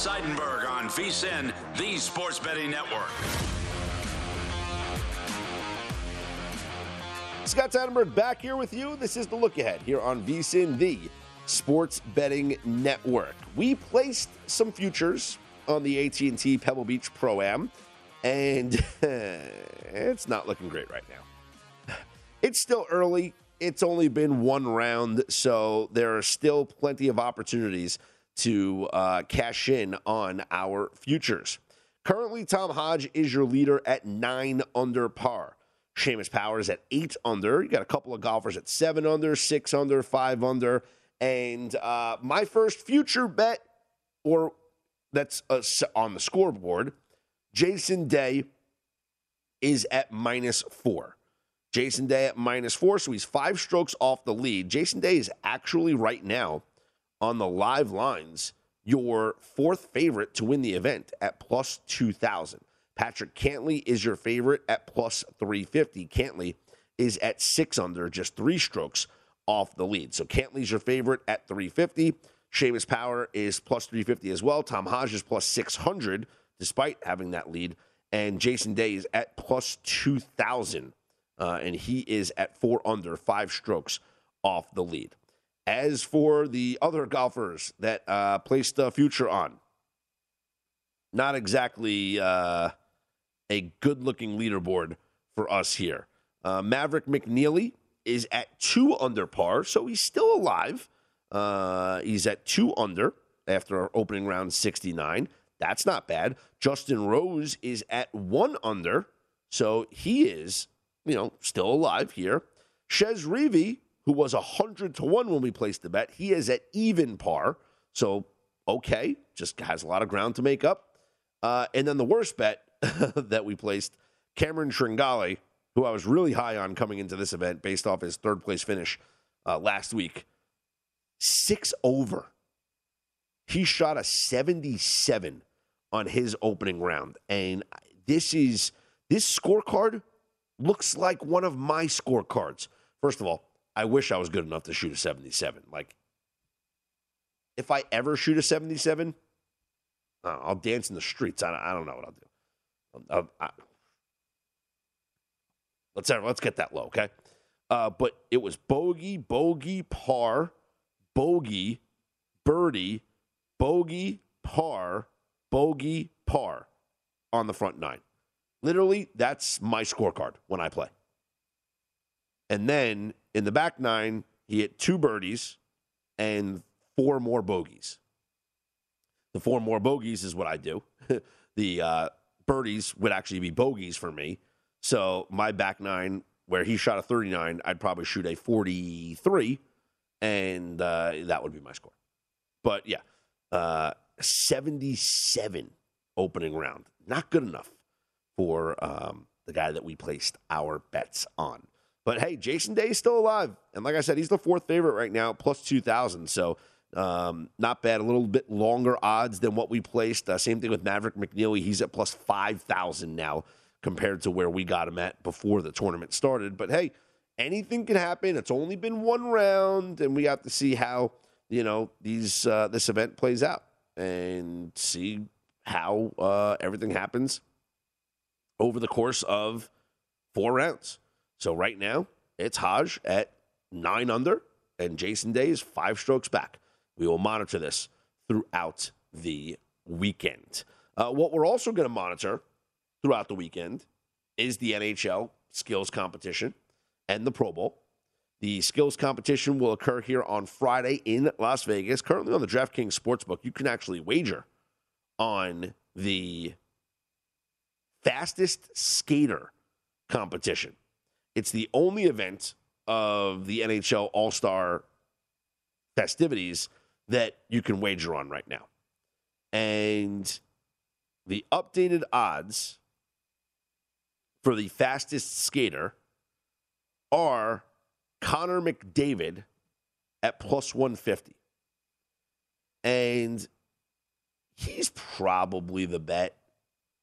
Seidenberg on VSIN, the sports betting network. Scott Seidenberg back here with you. This is the look ahead here on VSIN, the sports betting network. We placed some futures on the AT&T Pebble Beach Pro Am, and it's not looking great right now. It's still early. It's only been one round, so there are still plenty of opportunities to uh, cash in on our futures. Currently, Tom Hodge is your leader at nine under par. Seamus Powers at eight under. You got a couple of golfers at seven under, six under, five under. And uh, my first future bet, or that's uh, on the scoreboard, Jason Day is at minus four. Jason Day at minus four, so he's five strokes off the lead. Jason Day is actually right now on the live lines your fourth favorite to win the event at plus 2,000. Patrick Cantlay is your favorite at plus 350. Cantlay is at six under, just three strokes off the lead. So Cantlay's your favorite at 350. Seamus Power is plus 350 as well. Tom Hodge is plus 600, despite having that lead. And Jason Day is at plus 2,000 uh, and he is at four under, five strokes off the lead. As for the other golfers that uh, placed the future on, not exactly uh, a good looking leaderboard for us here. Uh, Maverick McNealy is at two under par, so he's still alive. Uh, he's at two under after opening round 69. That's not bad. Justin Rose is at one under, so he is you know, still alive here. Chez Reavie, who was 100 to 1 when we placed the bet, he is at even par. So, okay, just has a lot of ground to make up. Uh, and then the worst bet that we placed, Cameron Tringale, who I was really high on coming into this event based off his third place finish uh, last week, six over. He shot a 77 on his opening round. And this is this scorecard looks like one of my scorecards. First of all, I wish I was good enough to shoot a 77. Like, if I ever shoot a 77, uh, I'll dance in the streets. I, I don't know what I'll do. I'll, um, I, let's let's get that low, okay? Uh, but it was bogey, bogey, par, bogey, birdie, bogey, par, bogey, par on the front nine. Literally, that's my scorecard when I play. And then in the back nine, he hit two birdies and four more bogeys. The four more bogeys is what I do. the uh, birdies would actually be bogeys for me. So my back nine, where he shot a 39, I'd probably shoot a 43, and uh, that would be my score. But yeah, uh, 77 opening round. Not good enough for um, the guy that we placed our bets on. But hey, Jason Day is still alive. And like I said, he's the fourth favorite right now, plus 2,000. So um, not bad. A little bit longer odds than what we placed. Uh, same thing with Maverick McNealy. He's at plus 5,000 now compared to where we got him at before the tournament started. But hey, anything can happen. It's only been one round, and we have to see how you know these uh, this event plays out and see how uh, everything happens over the course of four rounds. So right now, it's Hodge at nine under, and Jason Day is five strokes back We will monitor this throughout the weekend. Uh, what we're also going to monitor throughout the weekend is the NHL skills competition and the Pro Bowl. The skills competition will occur here on Friday in Las Vegas. Currently on the DraftKings Sportsbook, you can actually wager on the fastest skater competition. It's the only event of the NHL All Star festivities that you can wager on right now. And the updated odds for the fastest skater are Connor McDavid at plus 150. And he's probably the bet.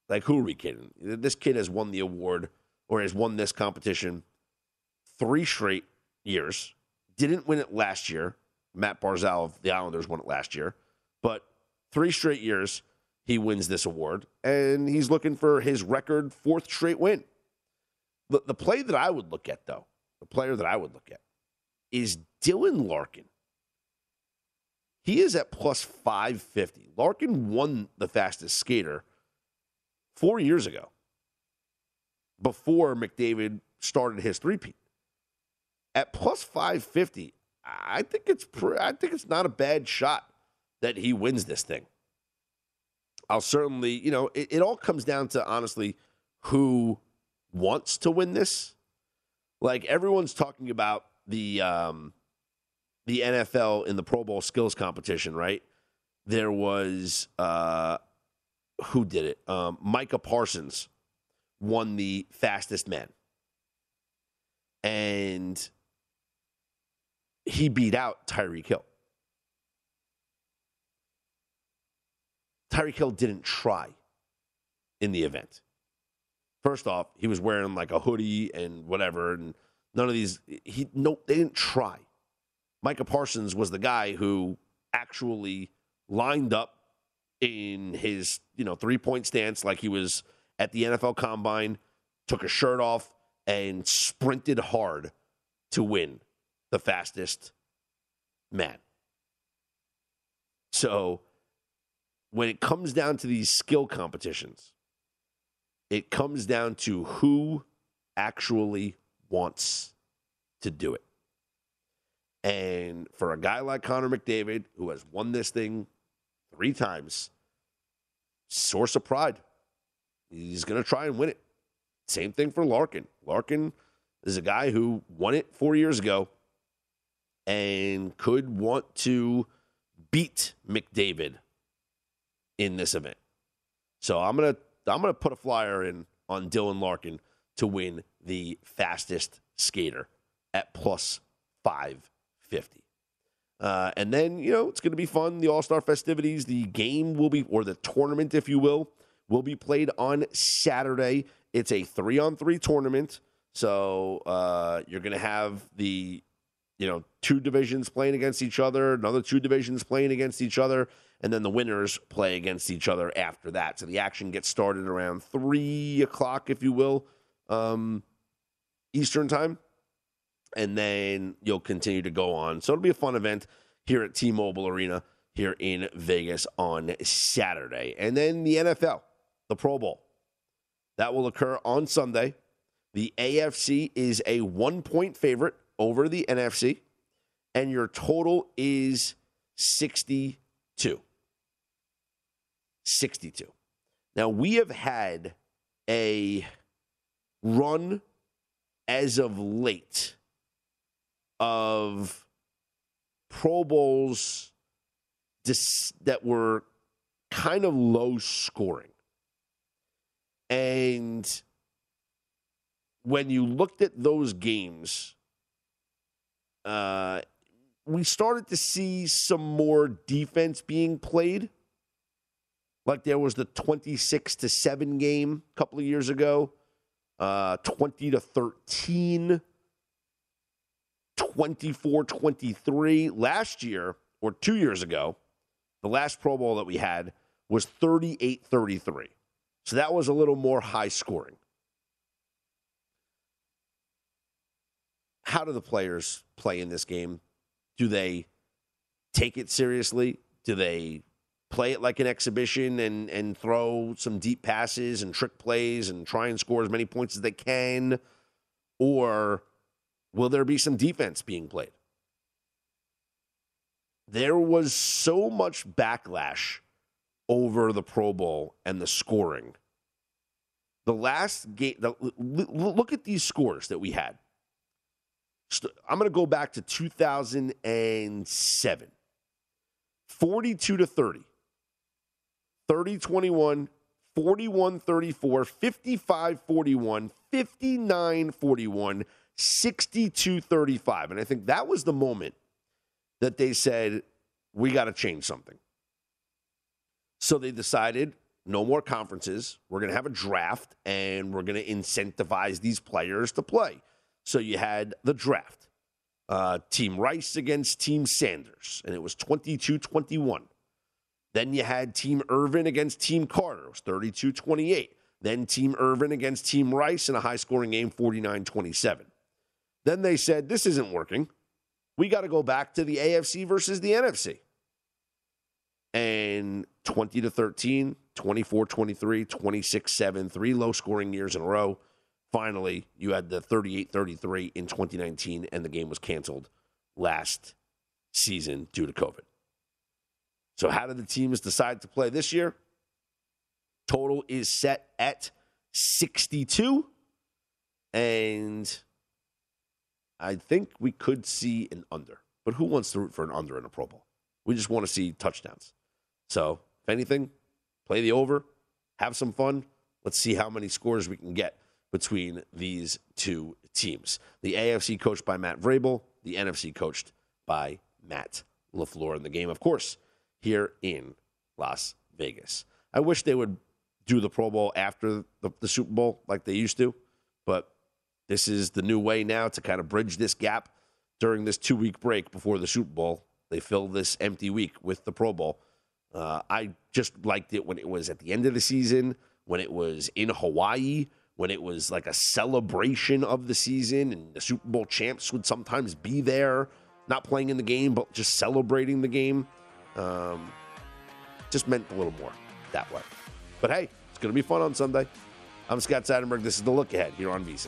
Like, who are we kidding? This kid has won the award or has won this competition three straight years. Didn't win it last year. Matt Barzal of the Islanders won it last year. But three straight years, he wins this award. And he's looking for his record fourth straight win. The, the play that I would look at, though, the player that I would look at is Dylan Larkin. He is at plus 550. Larkin won the fastest skater four years ago before McDavid started his three-peat. At plus 550, I think it's I think it's not a bad shot that he wins this thing. I'll certainly, you know, it, it all comes down to honestly who wants to win this. Like everyone's talking about the um, the NFL in the Pro Bowl skills competition, right? There was uh, who did it? Um, Micah Parsons won the fastest man, and he beat out Tyreek Hill. Tyreek Hill didn't try in the event. First off, he was wearing like a hoodie and whatever, and none of these. He no, they didn't try. Micah Parsons was the guy who actually lined up in his you know three point stance like he was at the NFL Combine, took a shirt off and sprinted hard to win the fastest man. So when it comes down to these skill competitions, it comes down to who actually wants to do it. And for a guy like Connor McDavid, who has won this thing three times, source of pride. He's going to try and win it. Same thing for Larkin. Larkin is a guy who won it four years ago and could want to beat McDavid in this event. So I'm gonna I'm gonna put a flyer in on Dylan Larkin to win the fastest skater at plus five fifty. Uh, and then you know it's going to be fun. The All Star festivities, the game will be, or the tournament, if you will, will be played on Saturday. It's a three on three tournament, so uh, you're going to have the you know, two divisions playing against each other, another two divisions playing against each other, and then the winners play against each other after that. So the action gets started around three o'clock, if you will, um, Eastern time, and then you'll continue to go on. So it'll be a fun event here at T-Mobile Arena here in Vegas on Saturday, and then the NFL, the Pro Bowl, that will occur on Sunday. The AFC is a one-point favorite over the NFC, and your total is 62. 62. Now, we have had a run as of late of Pro Bowls that were kind of low scoring. And when you looked at those games, uh, we started to see some more defense being played. Like there was the 26 to 7 game a couple of years ago, uh, 20 to 13, 24 23. Last year, or two years ago, the last Pro Bowl that we had was 38 33. So that was a little more high scoring. How do the players play in this game? Do they take it seriously? Do they play it like an exhibition and and throw some deep passes and trick plays and try and score as many points as they can? Or will there be some defense being played? There was so much backlash over the Pro Bowl and the scoring. The last game, the, look at these scores that we had. I'm going to go back to 2007. 42 to 30. 30 21, 41 34, 55 41, 59 41, 62 35. And I think that was the moment that they said, we got to change something. So they decided no more conferences. We're going to have a draft and we're going to incentivize these players to play. So you had the draft. Uh, Team Rice against Team Sanders, and it was 22 21. Then you had Team Irvin against Team Carter. It was 32 28. Then Team Irvin against Team Rice in a high scoring game, 49 27. Then they said, This isn't working. We got to go back to the AFC versus the NFC. And 20 to 13, 24 23, 26 7, three low scoring years in a row. Finally, you had the 38 33 in 2019, and the game was canceled last season due to COVID. So, how did the teams decide to play this year? Total is set at 62. And I think we could see an under. But who wants to root for an under in a Pro Bowl? We just want to see touchdowns. So, if anything, play the over, have some fun. Let's see how many scores we can get between these two teams. The AFC coached by Matt Vrabel, the NFC coached by Matt LaFleur in the game, of course, here in Las Vegas. I wish they would do the Pro Bowl after the, the Super Bowl like they used to, but this is the new way now to kind of bridge this gap during this two week break before the Super Bowl. They fill this empty week with the Pro Bowl. Uh, I just liked it when it was at the end of the season, when it was in Hawaii, when it was like a celebration of the season, and the Super Bowl champs would sometimes be there, not playing in the game, but just celebrating the game. Um, just meant a little more that way. But hey, it's going to be fun on Sunday. I'm Scott Seidenberg. This is the look ahead here on VSIN.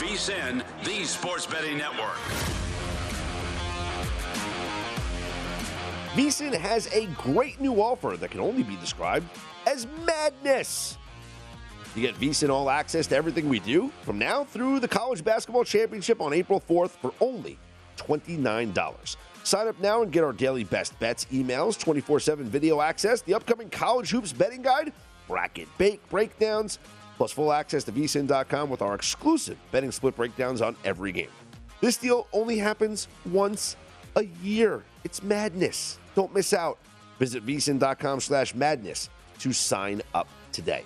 VSIN, the Sports Betting Network. VSIN has a great new offer that can only be described as madness. You get VSIN All Access to everything we do from now through the College Basketball Championship on April 4th for only $29. Sign up now and get our daily best bets, emails, 24 7 video access, the upcoming College Hoops betting guide, bracket bake breakdowns, plus full access to vsin.com with our exclusive betting split breakdowns on every game. This deal only happens once a year. It's madness. Don't miss out. Visit vsin.com slash madness to sign up today.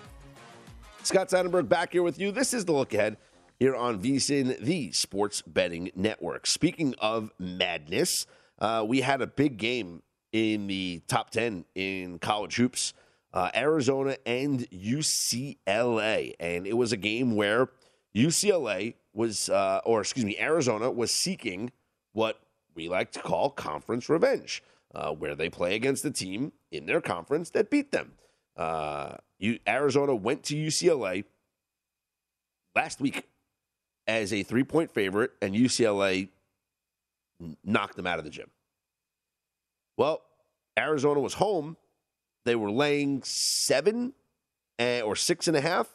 Scott Seidenberg back here with you. This is the look ahead here on VSIN, the sports betting network. Speaking of madness, uh, we had a big game in the top 10 in college hoops uh, Arizona and UCLA. And it was a game where UCLA was, uh, or excuse me, Arizona was seeking what we like to call conference revenge, uh, where they play against the team in their conference that beat them. Uh, Arizona went to UCLA last week as a three point favorite, and UCLA knocked them out of the gym. Well, Arizona was home. They were laying seven eh, or six and a half,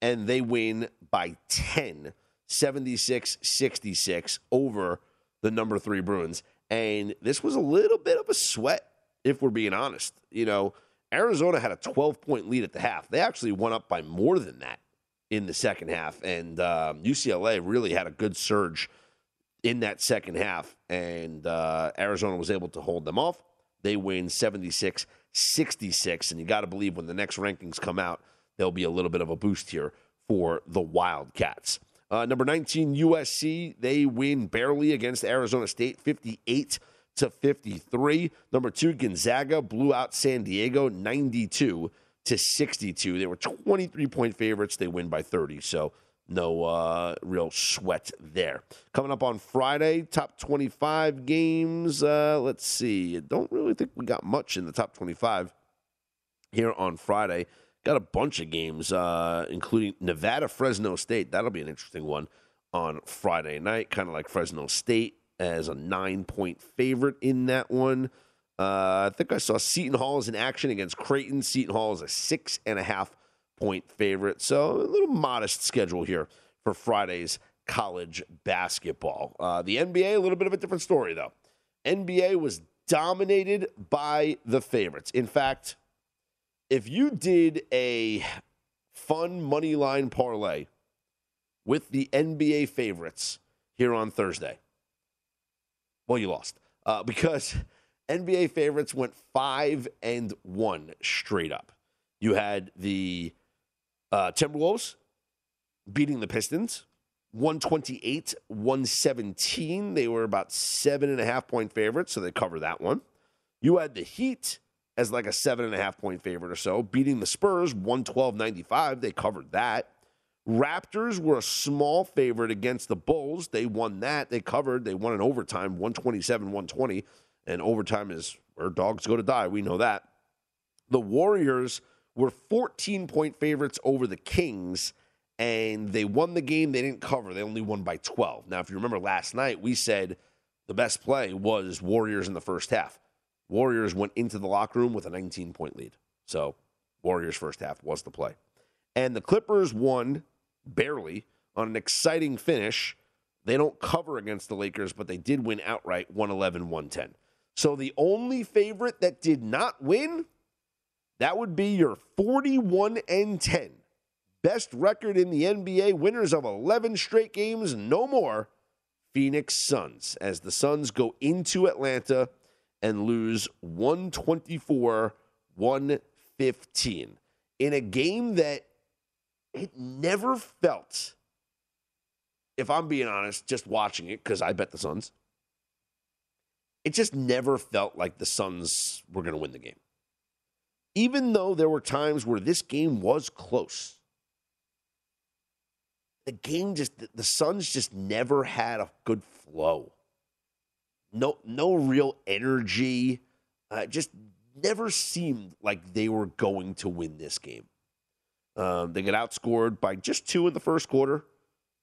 and they win by 10, 76 66 over the number three Bruins. And this was a little bit of a sweat, if we're being honest. You know, Arizona had a 12 point lead at the half. They actually went up by more than that in the second half. And um, UCLA really had a good surge in that second half. And uh, Arizona was able to hold them off. They win 76 66. And you got to believe when the next rankings come out, there'll be a little bit of a boost here for the Wildcats. Uh, number 19, USC, they win barely against Arizona State, 58 to 53. Number two, Gonzaga blew out San Diego, 92 to 62. They were 23 point favorites. They win by 30. So no uh, real sweat there. Coming up on Friday, top 25 games. Uh, let's see. Don't really think we got much in the top 25 here on Friday. Got a bunch of games, uh, including Nevada Fresno State. That'll be an interesting one on Friday night, kind of like Fresno State as a nine point favorite in that one. Uh, I think I saw Seton Hall is in action against Creighton. Seton Hall is a six and a half point favorite. So a little modest schedule here for Friday's college basketball. Uh, the NBA, a little bit of a different story, though. NBA was dominated by the favorites. In fact, if you did a fun money line parlay with the NBA favorites here on Thursday, well, you lost uh, because NBA favorites went five and one straight up. You had the uh, Timberwolves beating the Pistons, 128, 117. They were about seven and a half point favorites, so they cover that one. You had the Heat as like a seven and a half point favorite or so, beating the Spurs 112 95. They covered that. Raptors were a small favorite against the Bulls. They won that. They covered. They won in overtime 127 120. And overtime is where dogs go to die. We know that. The Warriors were 14 point favorites over the Kings, and they won the game. They didn't cover, they only won by 12. Now, if you remember last night, we said the best play was Warriors in the first half. Warriors went into the locker room with a 19 point lead. So, Warriors first half was the play. And the Clippers won barely on an exciting finish. They don't cover against the Lakers, but they did win outright 111 110. So the only favorite that did not win, that would be your 41 and 10. Best record in the NBA, winners of 11 straight games, no more. Phoenix Suns, as the Suns go into Atlanta and lose 124 115 in a game that it never felt, if I'm being honest, just watching it, because I bet the Suns, it just never felt like the Suns were going to win the game. Even though there were times where this game was close, the game just, the Suns just never had a good flow. No, no real energy. Uh, just never seemed like they were going to win this game. Um, they get outscored by just two in the first quarter.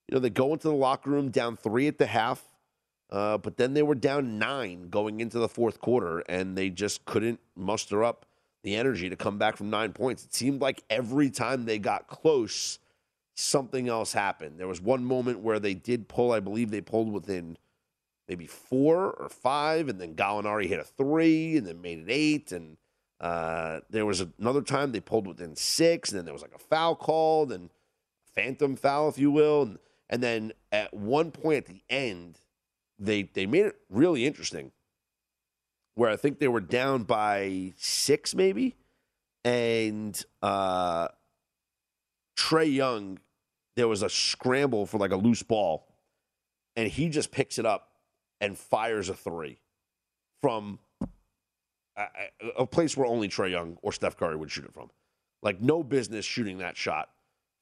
You know, they go into the locker room down three at the half, uh, but then they were down nine going into the fourth quarter, and they just couldn't muster up the energy to come back from nine points. It seemed like every time they got close, something else happened. There was one moment where they did pull, I believe they pulled within maybe four or five, and then Gallinari hit a three, and then made it eight, and uh, there was another time they pulled within six, and then there was like a foul called and phantom foul, if you will, and, and then at one point at the end, they they made it really interesting, where I think they were down by six maybe, and uh, Trae Young, there was a scramble for like a loose ball, and he just picks it up and fires a three from a place where only Trae Young or Steph Curry would shoot it from. Like no business shooting that shot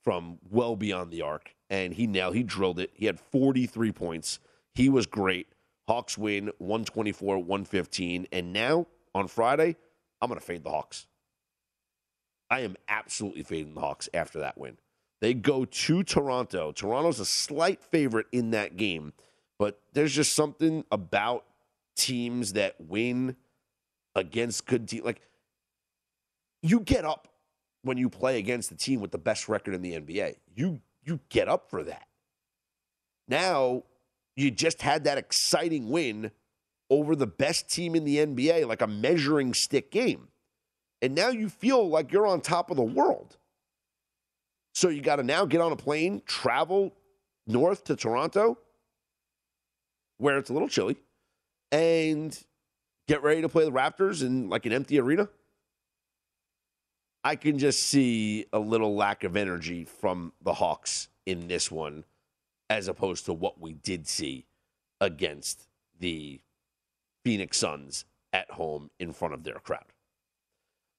from well beyond the arc. And he nailed, he drilled it. He had 43 points. He was great. Hawks win 124, 115. And now on Friday, I'm going to fade the Hawks. I am absolutely fading the Hawks after that win. They go to Toronto. Toronto's a slight favorite in that game, but there's just something about teams that win against good teams. Like, you get up when you play against the team with the best record in the NBA. You you get up for that. Now, you just had that exciting win over the best team in the NBA, like a measuring stick game. And now you feel like you're on top of the world. So you got to now get on a plane, travel north to Toronto, where it's a little chilly, and get ready to play the Raptors in like an empty arena. I can just see a little lack of energy from the Hawks in this one, as opposed to what we did see against the Phoenix Suns at home in front of their crowd.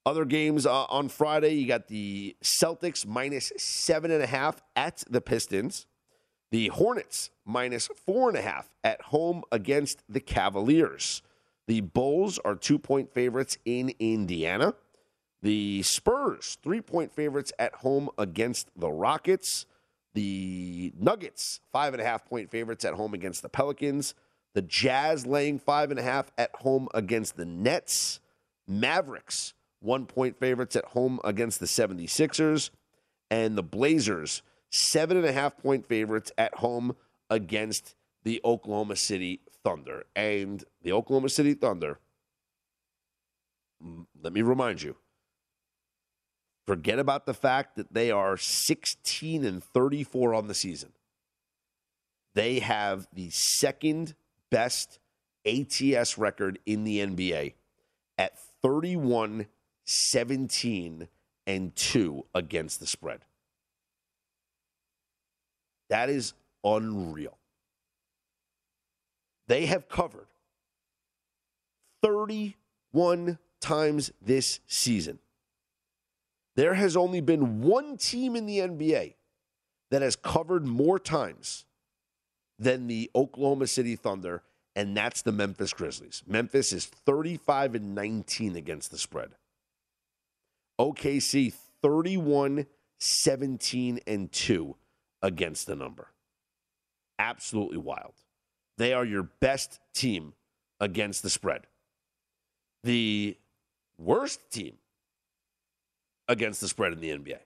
Other games uh, on Friday, you got the Celtics minus seven and a half at the Pistons. The Hornets minus four and a half at home against the Cavaliers. The Bulls are two point favorites in Indiana. The Spurs, three point favorites at home against the Rockets. The Nuggets, five and a half point favorites at home against the Pelicans. The Jazz laying five and a half at home against the Nets. Mavericks, one point favorites at home against the 76ers. And the Blazers, seven and a half point favorites at home against the Oklahoma City Thunder. And the Oklahoma City Thunder, mm, let me remind you, forget about the fact that they are 16 and 34 on the season. They have the second best ATS record in the NBA at 31 17 and 2 against the spread. That is unreal. They have covered 31 times this season. There has only been one team in the NBA that has covered more times than the Oklahoma City Thunder, and that's the Memphis Grizzlies. Memphis is 35 and 19 against the spread. OKC 31 17 and 2 against the number. Absolutely wild. They are your best team against the spread. The worst team against the spread in the NBA.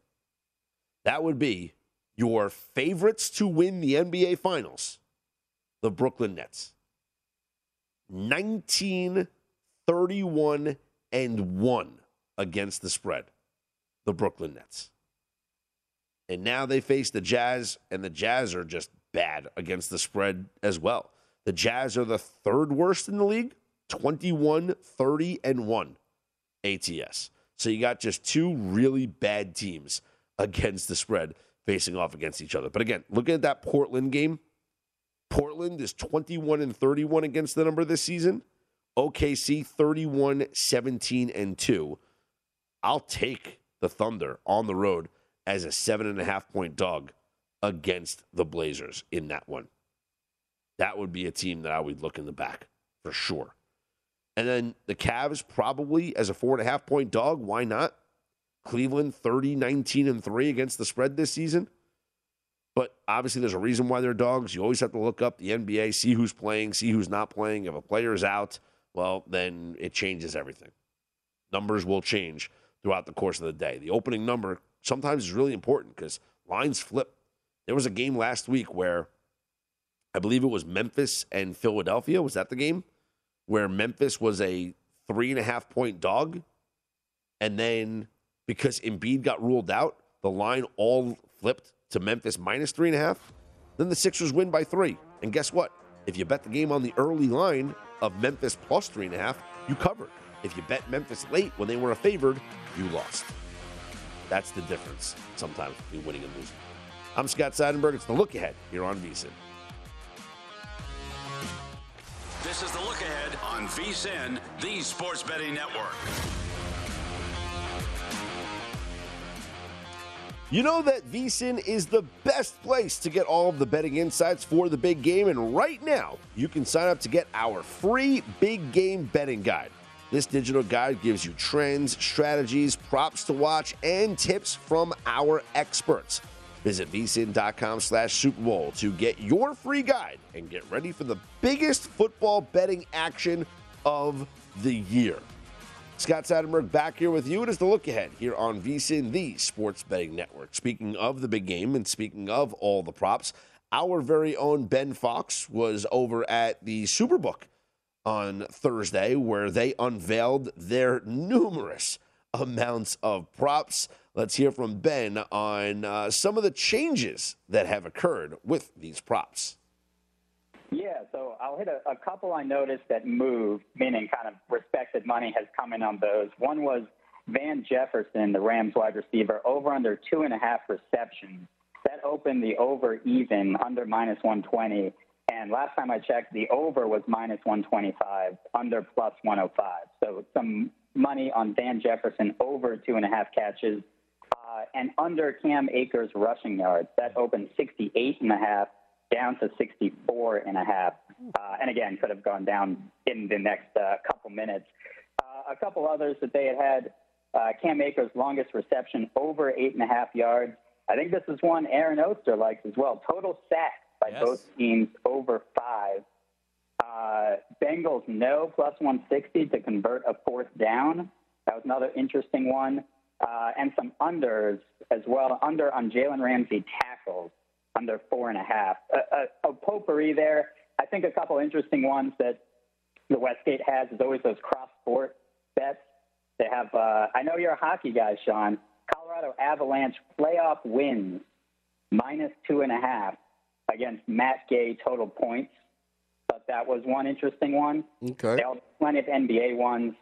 That would be your favorites to win the NBA Finals, the Brooklyn Nets. 19 31 and 1 against the spread, the Brooklyn Nets. And now they face the Jazz, and the Jazz are just bad against the spread as well. The Jazz are the third worst in the league, 21, 30, and 1 ATS. So you got just two really bad teams against the spread facing off against each other. But again, looking at that Portland game, Portland is 21 and 31 against the number this season. OKC 31, 17, and 2. I'll take the Thunder on the road as a seven and a half point dog against the Blazers in that one. That would be a team that I would look in the back for sure. And then the Cavs probably as a four and a half point dog. Why not? Cleveland 30, 19, and 3 against the spread this season. But obviously, there's a reason why they're dogs. You always have to look up the NBA, see who's playing, see who's not playing. If a player is out, well, then it changes everything. Numbers will change throughout the course of the day. The opening number sometimes is really important because lines flip. There was a game last week where I believe it was Memphis and Philadelphia. Was that the game? Where Memphis was a three and a half point dog. And then because Embiid got ruled out, the line all flipped to Memphis minus three and a half. Then the Sixers win by three. And guess what? If you bet the game on the early line of Memphis plus three and a half, you covered. If you bet Memphis late when they were a favored, you lost. That's the difference sometimes between winning and losing. I'm Scott Seidenberg. It's the look ahead here on VSIN. This is the look ahead on VSIN, the sports betting network. You know that VSIN is the best place to get all of the betting insights for the big game, and right now you can sign up to get our free big game betting guide. This digital guide gives you trends, strategies, props to watch, and tips from our experts. Visit vsin.com slash Super Bowl to get your free guide and get ready for the biggest football betting action of the year. Scott Seidenberg back here with you. It is the look ahead here on VSIN, the sports betting network. Speaking of the big game and speaking of all the props, our very own Ben Fox was over at the Superbook on Thursday where they unveiled their numerous amounts of props. Let's hear from Ben on uh, some of the changes that have occurred with these props. Yeah, so I'll hit a, a couple I noticed that moved, meaning kind of respected money has come in on those. One was Van Jefferson, the Rams wide receiver, over under two and a half receptions. That opened the over even under minus 120. And last time I checked, the over was minus 125, under plus 105. So some money on Van Jefferson over two and a half catches and under Cam Akers rushing yards. That opened 68 and a half down to 64 and a half. Uh, and again, could have gone down in the next uh, couple minutes. Uh, a couple others that they had had uh, Cam Akers' longest reception over eight and a half yards. I think this is one Aaron Oster likes as well. Total sacks by Yes. both teams over five. Uh, Bengals no plus 160 to convert a fourth down. That was another interesting one. Uh, and some unders as well. Under on Jalen Ramsey tackles under four and a half. A, a, a potpourri there. I think a couple interesting ones that the Westgate has is always those cross sport bets. They have. Uh, I know you're a hockey guy, Sean. Colorado Avalanche playoff wins minus two and a half against Matt Gay total points. But that was one interesting one. Okay. They plenty of NBA ones.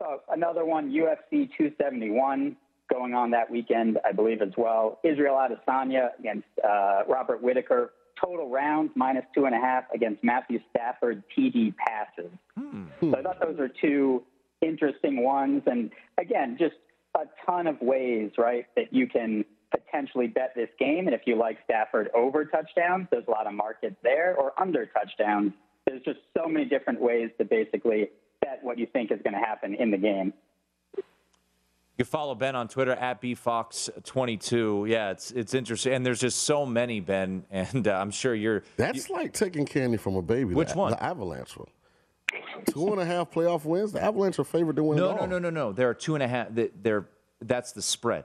Saw another one, UFC 271, going on that weekend, I believe, as well. Israel Adesanya against uh, Robert Whittaker. Total rounds minus two and a half against Matthew Stafford TD passes. So I thought those are two interesting ones. And again, just a ton of ways, right, that you can potentially bet this game. And if you like Stafford over touchdowns, there's a lot of markets there, or under touchdowns. There's just so many different ways to basically bet what you think is going to happen in the game. You can follow Ben on Twitter at bfox22. Yeah, it's it's interesting, and there's just so many Ben, and uh, I'm sure you're. That's like taking candy from a baby. Which the, one? The Avalanche one. Two and a half playoff wins. The Avalanche are favored to win No, no, no, no, no. There are two and a half. th- They're that's the spread.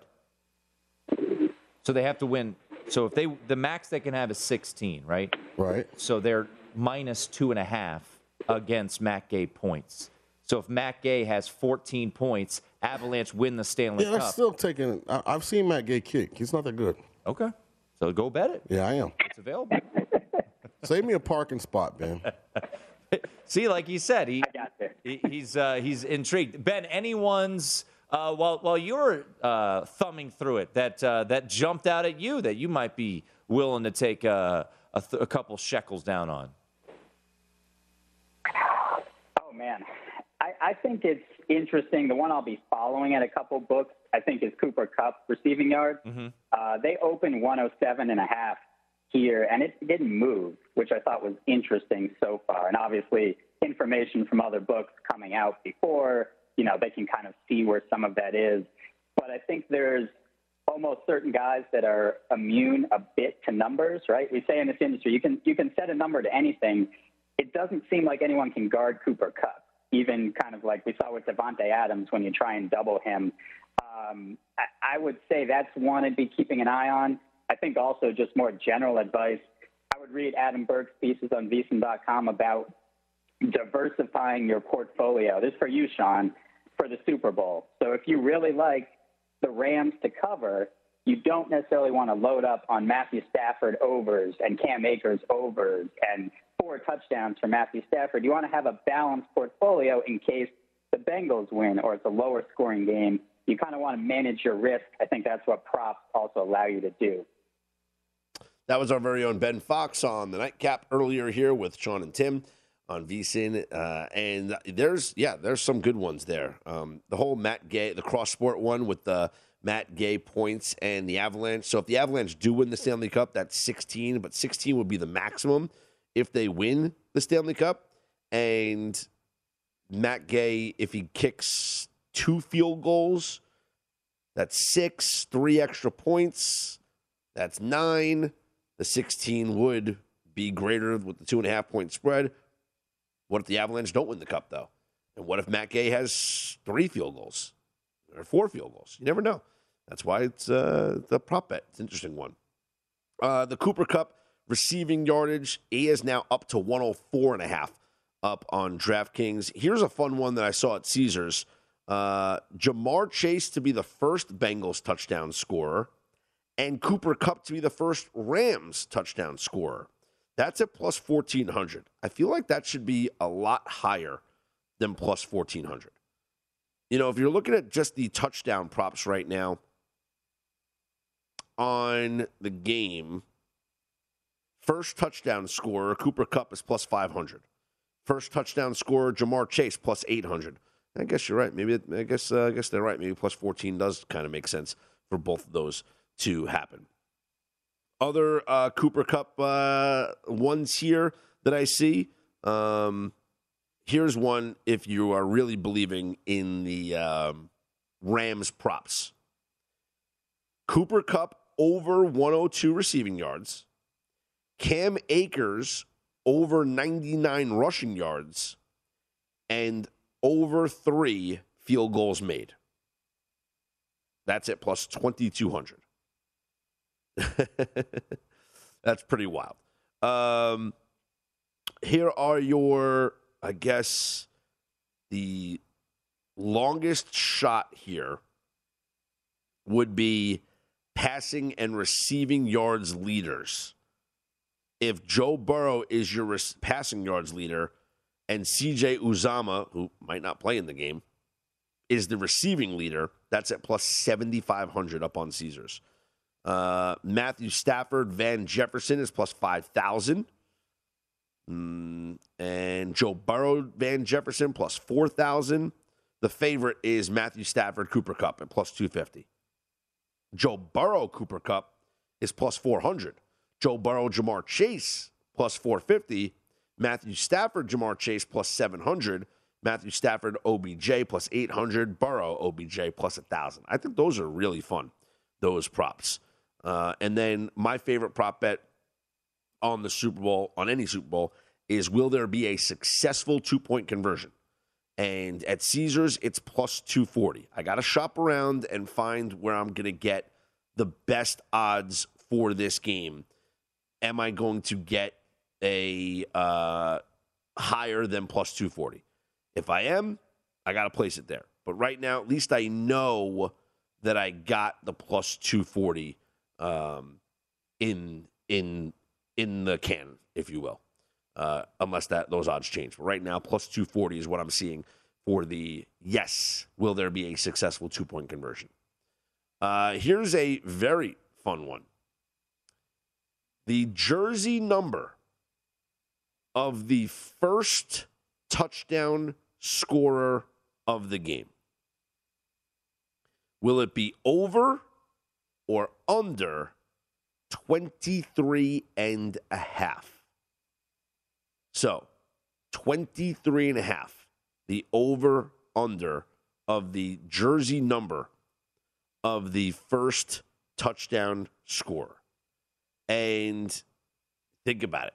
So they have to win. So if they the max they can have is 16, right? Right. So they're minus two and a half against Matt Gay points. So if Matt Gay has 14 points, Avalanche win the Stanley Cup. Yeah, that's Cup. still taking. I, I've seen Matt Gay kick. He's not that good. okay. So go bet it. Yeah, I am. It's available. Save me a parking spot, Ben. See, like you said, he, I got you. he- he's uh, he's intrigued. Ben, anyone's uh, while while you're uh, thumbing through it that uh, that jumped out at you that you might be willing to take uh, a, th- a couple shekels down on. Oh man, I, I think it's interesting. The one I'll be following at a couple books, I think, is Cooper Kupp receiving yards. Uh, they opened 107 and a half here, and it didn't move, which I thought was interesting so far. And obviously, information from other books coming out before, you know, they can kind of see where some of that is. But I think there's almost certain guys that are immune a bit to numbers, right? We say in this industry, you can you can set a number to anything. It doesn't seem like anyone can guard Cooper Kupp, even kind of like we saw with Davante Adams when you try and double him. Um, I, I would say that's one I'd be keeping an eye on. I think also just more general advice. I would read Adam Burke's pieces on VSiN.com about diversifying your portfolio. This is for you, Sean, for the Super Bowl. So if you really like the Rams to cover, you don't necessarily want to load up on Matthew Stafford overs and Cam Akers overs and four touchdowns for Matthew Stafford. You want to have a balanced portfolio in case the Bengals win or it's a lower scoring game. You kind of want to manage your risk. I think that's what props also allow you to do. That was our very own Ben Fox on the nightcap earlier here with Sean and Tim on VSIN. Uh, and there's, yeah, there's some good ones there. Um, the whole Matt Gay, the cross sport one with the Matt Gay points and the Avalanche. So if the Avalanche do win the Stanley Cup, that's 16, but 16 would be the maximum if they win the Stanley Cup. And Matt Gay, if he kicks two field goals, that's six, three extra points, that's nine. The 16 would be greater with the two and a half point spread. What if the Avalanche don't win the cup, though? And what if Matt Gay has three field goals or four field goals? You never know. That's why it's uh, the prop bet. It's an interesting one. Uh, the Cooper Kupp receiving yardage He is now up to 104 and a half up on DraftKings. Here's a fun one that I saw at Caesars. Uh, Ja'Marr Chase to be the first Bengals touchdown scorer and Cooper Kupp to be the first Rams touchdown scorer. That's at plus 1400. I feel like that should be a lot higher than plus 1400. You know, if you're looking at just the touchdown props right now on the game, first touchdown scorer, Cooper Kupp is plus 500. First touchdown scorer, Ja'Marr Chase, plus 800. I guess you're right. Maybe I guess uh, I guess they're right. Maybe plus 14 does kind of make sense for both of those to happen. Other uh, Cooper Kupp uh, ones here that I see. Um, here's one if you are really believing in the um, Rams props. Cooper Kupp over 102 receiving yards. Cam Akers over 99 rushing yards. And over three field goals made. That's it, plus 2,200. That's pretty wild. Um, here are your, I guess, the longest shot here would be passing and receiving yards leaders. If Joe Burrow is your passing yards leader and CJ Uzomah, who might not play in the game, is the receiving leader, that's at plus 7,500 up on Caesars. Uh, Matthew Stafford, Van Jefferson is plus 5,000. Mm, and Joe Burrow, Van Jefferson plus 4,000. The favorite is Matthew Stafford, Cooper Kupp at plus 250. Joe Burrow, Cooper Kupp is plus 400. Joe Burrow, Ja'Marr Chase plus 450. Matthew Stafford, Ja'Marr Chase plus 700. Matthew Stafford, OBJ plus 800. Burrow, OBJ plus 1,000. I think those are really fun, those props. Uh, and then my favorite prop bet on the Super Bowl, on any Super Bowl, is will there be a successful two point conversion? And at Caesars, it's plus 240. I got to shop around and find where I'm going to get the best odds for this game. Am I going to get a uh, higher than plus 240? If I am, I got to place it there. But right now, at least I know that I got the plus 240 um, in in in the can, if you will, uh, unless that those odds change. But right now, plus 240 is what I'm seeing for the yes. Will there be a successful two point conversion? Uh, here's a very fun one. The jersey number of the first touchdown scorer of the game. Will it be over or under 23 and a half? So, 23 and a half, the over under of the jersey number of the first touchdown scorer. And think about it.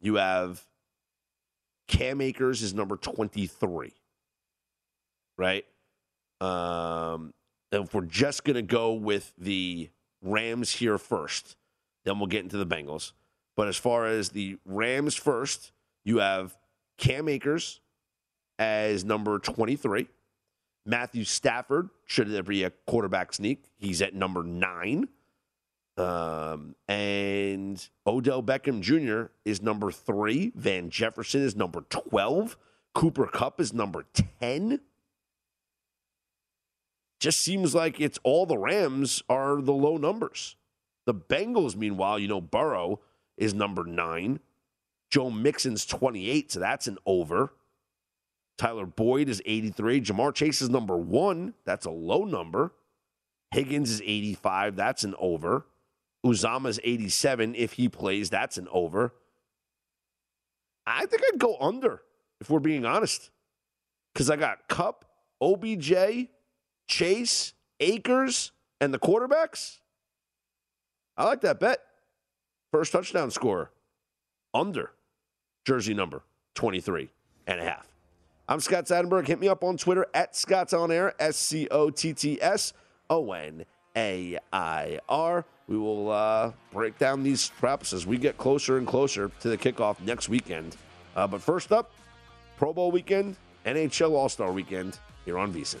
You have Cam Akers is number 23, right? Um, if we're just going to go with the Rams here first, then we'll get into the Bengals. But as far as the Rams first, you have Cam Akers as number 23. Matthew Stafford, should there be a quarterback sneak, he's at number nine. Um, and Odell Beckham Jr. is number three. Van Jefferson is number 12. Cooper Kupp is number 10. Just seems like it's all the Rams are the low numbers. The Bengals, meanwhile, you know, Burrow is number nine. Joe Mixon's 28, so that's an over. Tyler Boyd is 83. Ja'Marr Chase is number one. That's a low number. Higgins is 85. That's an over. Uzomah's 87. If he plays, that's an over. I think I'd go under, if we're being honest. because I got Kupp, OBJ, Chase, Akers, and the quarterbacks. I like that bet. First touchdown score under jersey number 23 and a half. I'm Scott Seidenberg. Hit me up on Twitter at Scott's On Air, S C O T T S O N A I R. We will uh, break down these props as we get closer and closer to the kickoff next weekend. Uh, but first up, Pro Bowl weekend, NHL All Star weekend here on VSIN.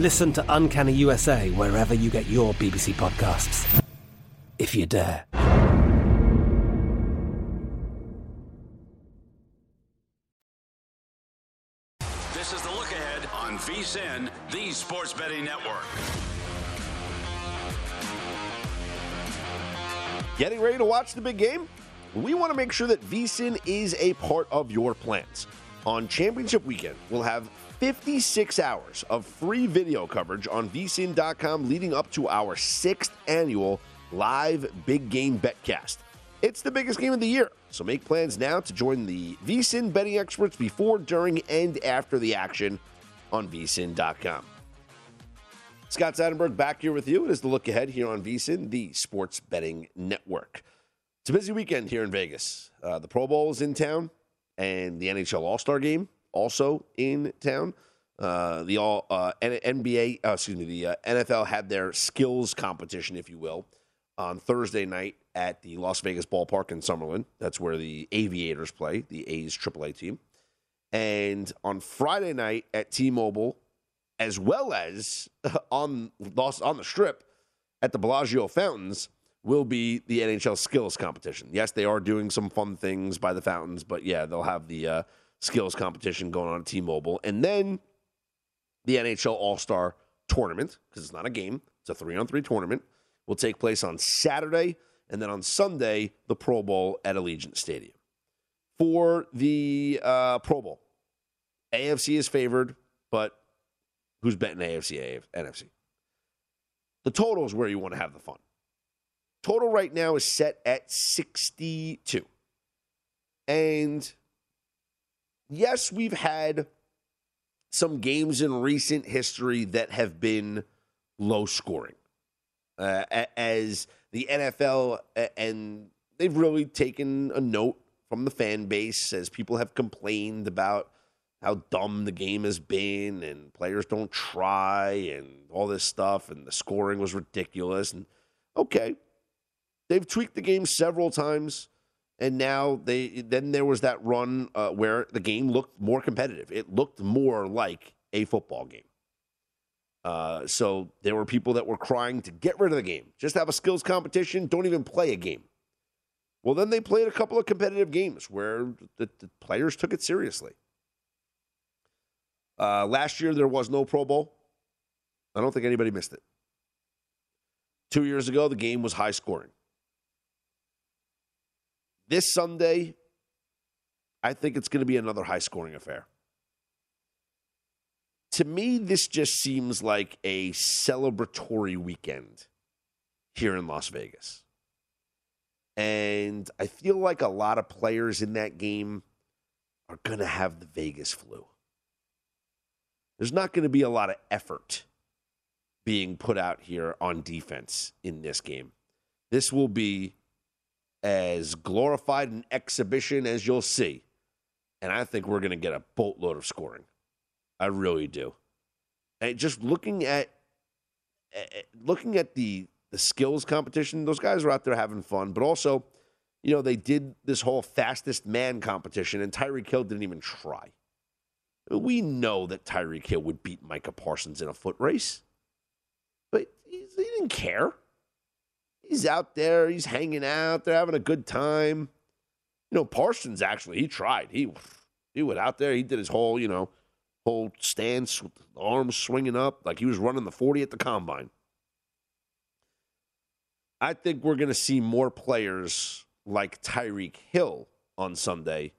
Listen to Uncanny USA wherever you get your BBC podcasts, if you dare. This is the look ahead on VSIN, the Sports Betting Network. Getting ready to watch the big game? We want to make sure that VSIN is a part of your plans. On championship weekend, we'll have 56 hours of free video coverage on vsin.com leading up to our sixth annual live big game betcast. It's the biggest game of the year, so make plans now to join the VSIN betting experts before, during, and after the action on vsin.com. Scott Seidenberg back here with you. It is the look ahead here on VSIN, the sports betting network. It's a busy weekend here in Vegas. Uh, the Pro Bowl is in town, and the NHL All Star Game also in town. Uh, the all uh, NBA, uh, excuse me, the uh, NFL had their skills competition, if you will, on Thursday night at the Las Vegas ballpark in Summerlin. That's where the Aviators play, the A's AAA team. And on Friday night at T-Mobile, as well as on on the Strip at the Bellagio Fountains, will be the NHL skills competition. Yes, they are doing some fun things by the fountains, but yeah, they'll have the uh, skills competition going on at T-Mobile, and then the NHL All Star Tournament because it's not a game; it's a three-on-three tournament. Will take place on Saturday, and then on Sunday, the Pro Bowl at Allegiant Stadium. For the uh, Pro Bowl, AFC is favored, but who's betting AFC, AF, NFC? The total is where you want to have the fun. Total right now is set at 62. And yes, we've had some games in recent history that have been low scoring. Uh, as the NFL, and they've really taken a note from the fan base as people have complained about how dumb the game has been and players don't try and all this stuff and the scoring was ridiculous. And okay, they've tweaked the game several times and now they then there was that run uh, where the game looked more competitive. It looked more like a football game. Uh, so there were people that were crying to get rid of the game. Just have a skills competition. Don't even play a game. Well then they played a couple of competitive games where the, the players took it seriously. Uh, last year there was no pro bowl. I don't think anybody missed it. Two years ago the game was high scoring this Sunday, I think it's going to be another high scoring affair. To me, this just seems like a celebratory weekend here in Las Vegas. And I feel like a lot of players in that game are going to have the Vegas flu. There's not going to be a lot of effort being put out here on defense in this game. This will be as glorified an exhibition as you'll see. And I think we're going to get a boatload of scoring. I really do. And just looking at eh, eh, looking at the the skills competition, those guys are out there having fun, but also, you know, they did this whole fastest man competition, and Tyreek Hill didn't even try. We know that Tyreek Hill would beat Micah Parsons in a foot race, but he didn't care. He's out there, he's hanging out, they're having a good time. You know, Parsons actually, he tried. He he went out there, he did his whole, you know, whole stance, with the arms swinging up, like he was running the 40 at the combine. I think we're going to see more players like Tyreek Hill on Sunday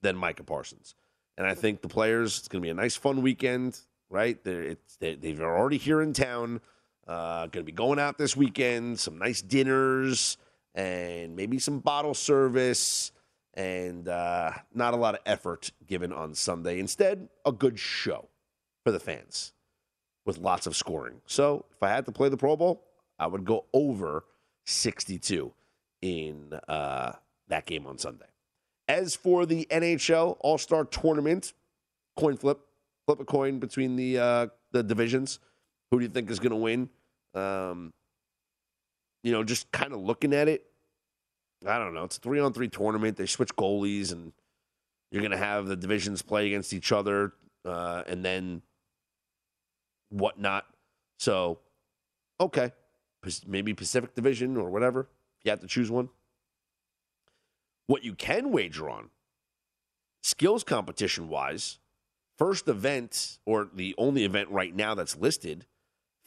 than Micah Parsons. And I think the players, it's going to be a nice, fun weekend, right? They're, they, they're already here in town. Uh, going to be going out this weekend, some nice dinners, and maybe some bottle service, and uh, not a lot of effort given on Sunday. Instead, a good show for the fans with lots of scoring. So if I had to play the Pro Bowl, I would go over 62 in uh, that game on Sunday. As for the NHL All Star Tournament, coin flip, flip a coin between the uh, the divisions. Who do you think is going to win? Um, you know, just kind of looking at it, I don't know. It's a three on three tournament. They switch goalies, and you're going to have the divisions play against each other, uh, and then whatnot. So, okay, maybe Pacific Division or whatever. You have to choose one. What you can wager on, skills competition wise, first event or the only event right now that's listed,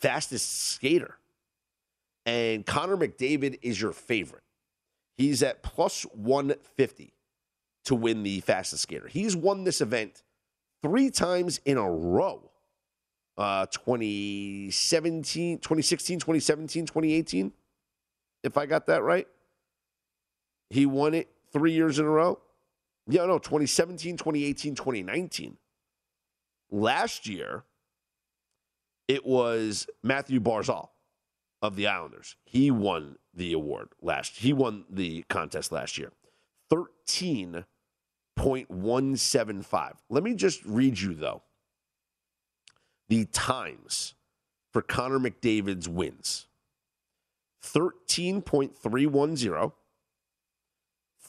fastest skater. And Connor McDavid is your favorite. He's at plus 150 to win the fastest skater. He's won this event three times in a row uh, 2017, 2016, 2017, 2018, if I got that right. He won it three years in a row. Yeah, no, 2017, 2018, 2019. Last year, it was Mathew Barzal of the Islanders. He won the award last. He won the contest last year. 13.175. Let me just read you though the times for Connor McDavid's wins 13.310,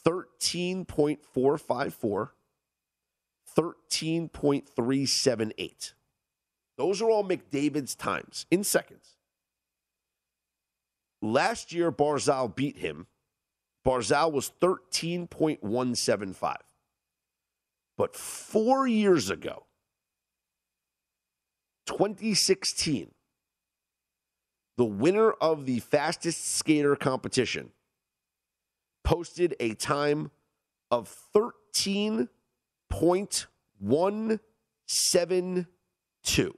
13.454, 13.378. Those are all McDavid's times in seconds. Last year, Barzal beat him. Barzal was 13.175. But four years ago, 2016, the winner of the fastest skater competition posted a time of 13.172.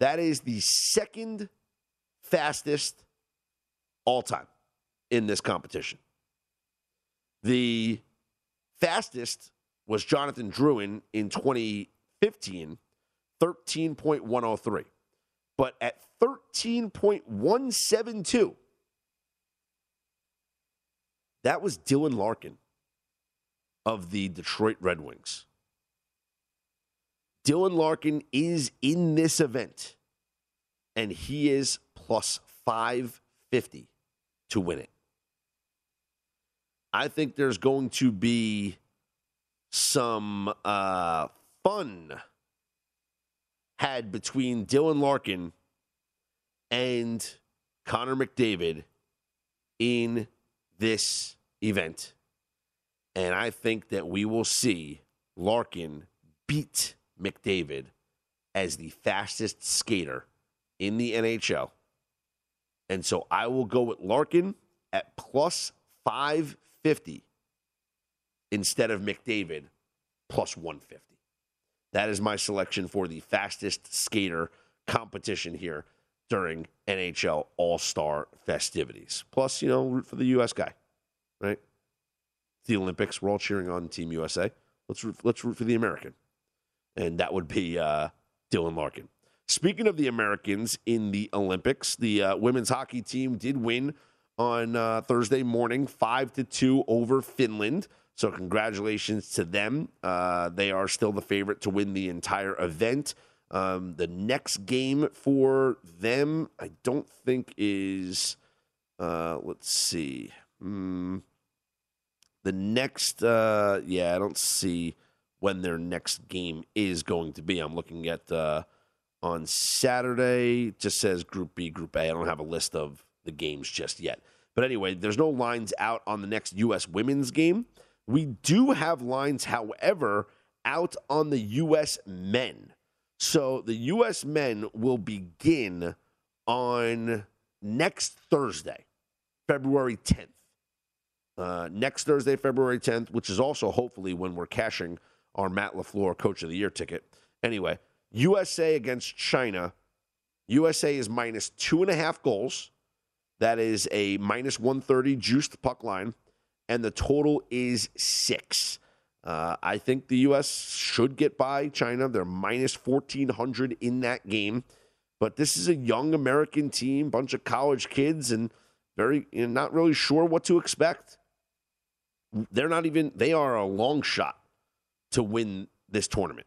That is the second fastest all time in this competition. The fastest was Jonathan Drouin in 2015 13.103. But at 13.172, that was Dylan Larkin of the Detroit Red Wings. Dylan Larkin is in this event, and he is plus 550 to win it. I think there's going to be some uh, fun had between Dylan Larkin and Connor McDavid in this event. And I think that we will see Larkin beat McDavid as the fastest skater in the NHL. And so I will go with Larkin at plus 550 instead of McDavid plus 150. That is my selection for the fastest skater competition here during NHL All Star festivities. Plus, you know, root for the U.S. guy, right? the Olympics. We're all cheering on Team USA. Let's root, let's root for the American, and that would be uh, Dylan Larkin. Speaking of the Americans in the Olympics, the uh, women's hockey team did win on uh, Thursday morning, five to two over Finland. So, congratulations to them. Uh, they are still the favorite to win the entire event. Um, the next game for them, I don't think is. Uh, let's see. Hmm. the next, uh, yeah, I don't see when their next game is going to be. I'm looking at uh, on Saturday. Just says Group B, Group A. I don't have a list of the games just yet. But anyway, there's no lines out on the next U.S. women's game. We do have lines, however, out on the U.S. men. So the U.S. men will begin on next Thursday, February 10th. Uh, next Thursday, February 10th, which is also hopefully when we're cashing our Matt LaFleur Coach of the Year ticket. Anyway, USA against China. USA is minus two and a half goals. That is a minus 130 juiced puck line, and the total is six. Uh, I think the U.S. should get by China. They're minus 1,400 in that game. But this is a young American team, bunch of college kids, and very not really sure what to expect. They're not even, they are a long shot to win this tournament.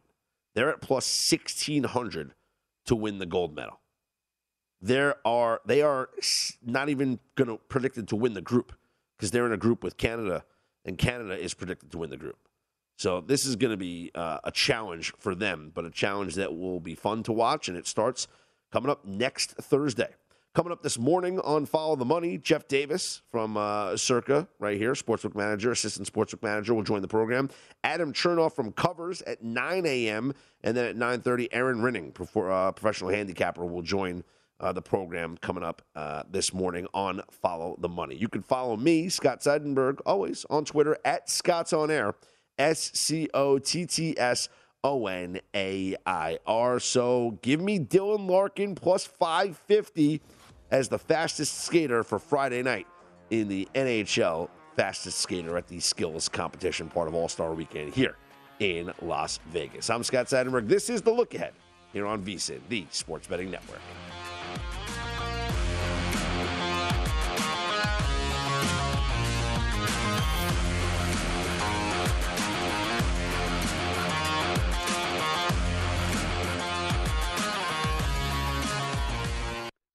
They're at plus 1,600 to win the gold medal. There are they are not even going to predicted to win the group because they're in a group with Canada, and Canada is predicted to win the group. So this is going to be uh, a challenge for them, but a challenge that will be fun to watch, and it starts coming up next Thursday. Coming up this morning on Follow the Money, Jeff Davis from uh, Circa, right here, sportsbook manager, assistant sportsbook manager, will join the program. Adam Chernoff from Covers at 9 a.m. And then at 9.30, Aaron Rinning, uh, professional handicapper, will join uh, the program coming up uh, this morning on Follow the Money. You can follow me, Scott Seidenberg, always on Twitter at Scott's On Air, S C O T T S O N A I R. So give me Dylan Larkin plus 550 as the fastest skater for Friday night in the NHL fastest skater at the skills competition part of All Star Weekend here in Las Vegas. I'm Scott Seidenberg. This is the look ahead here on VSIN, the Sports Betting Network.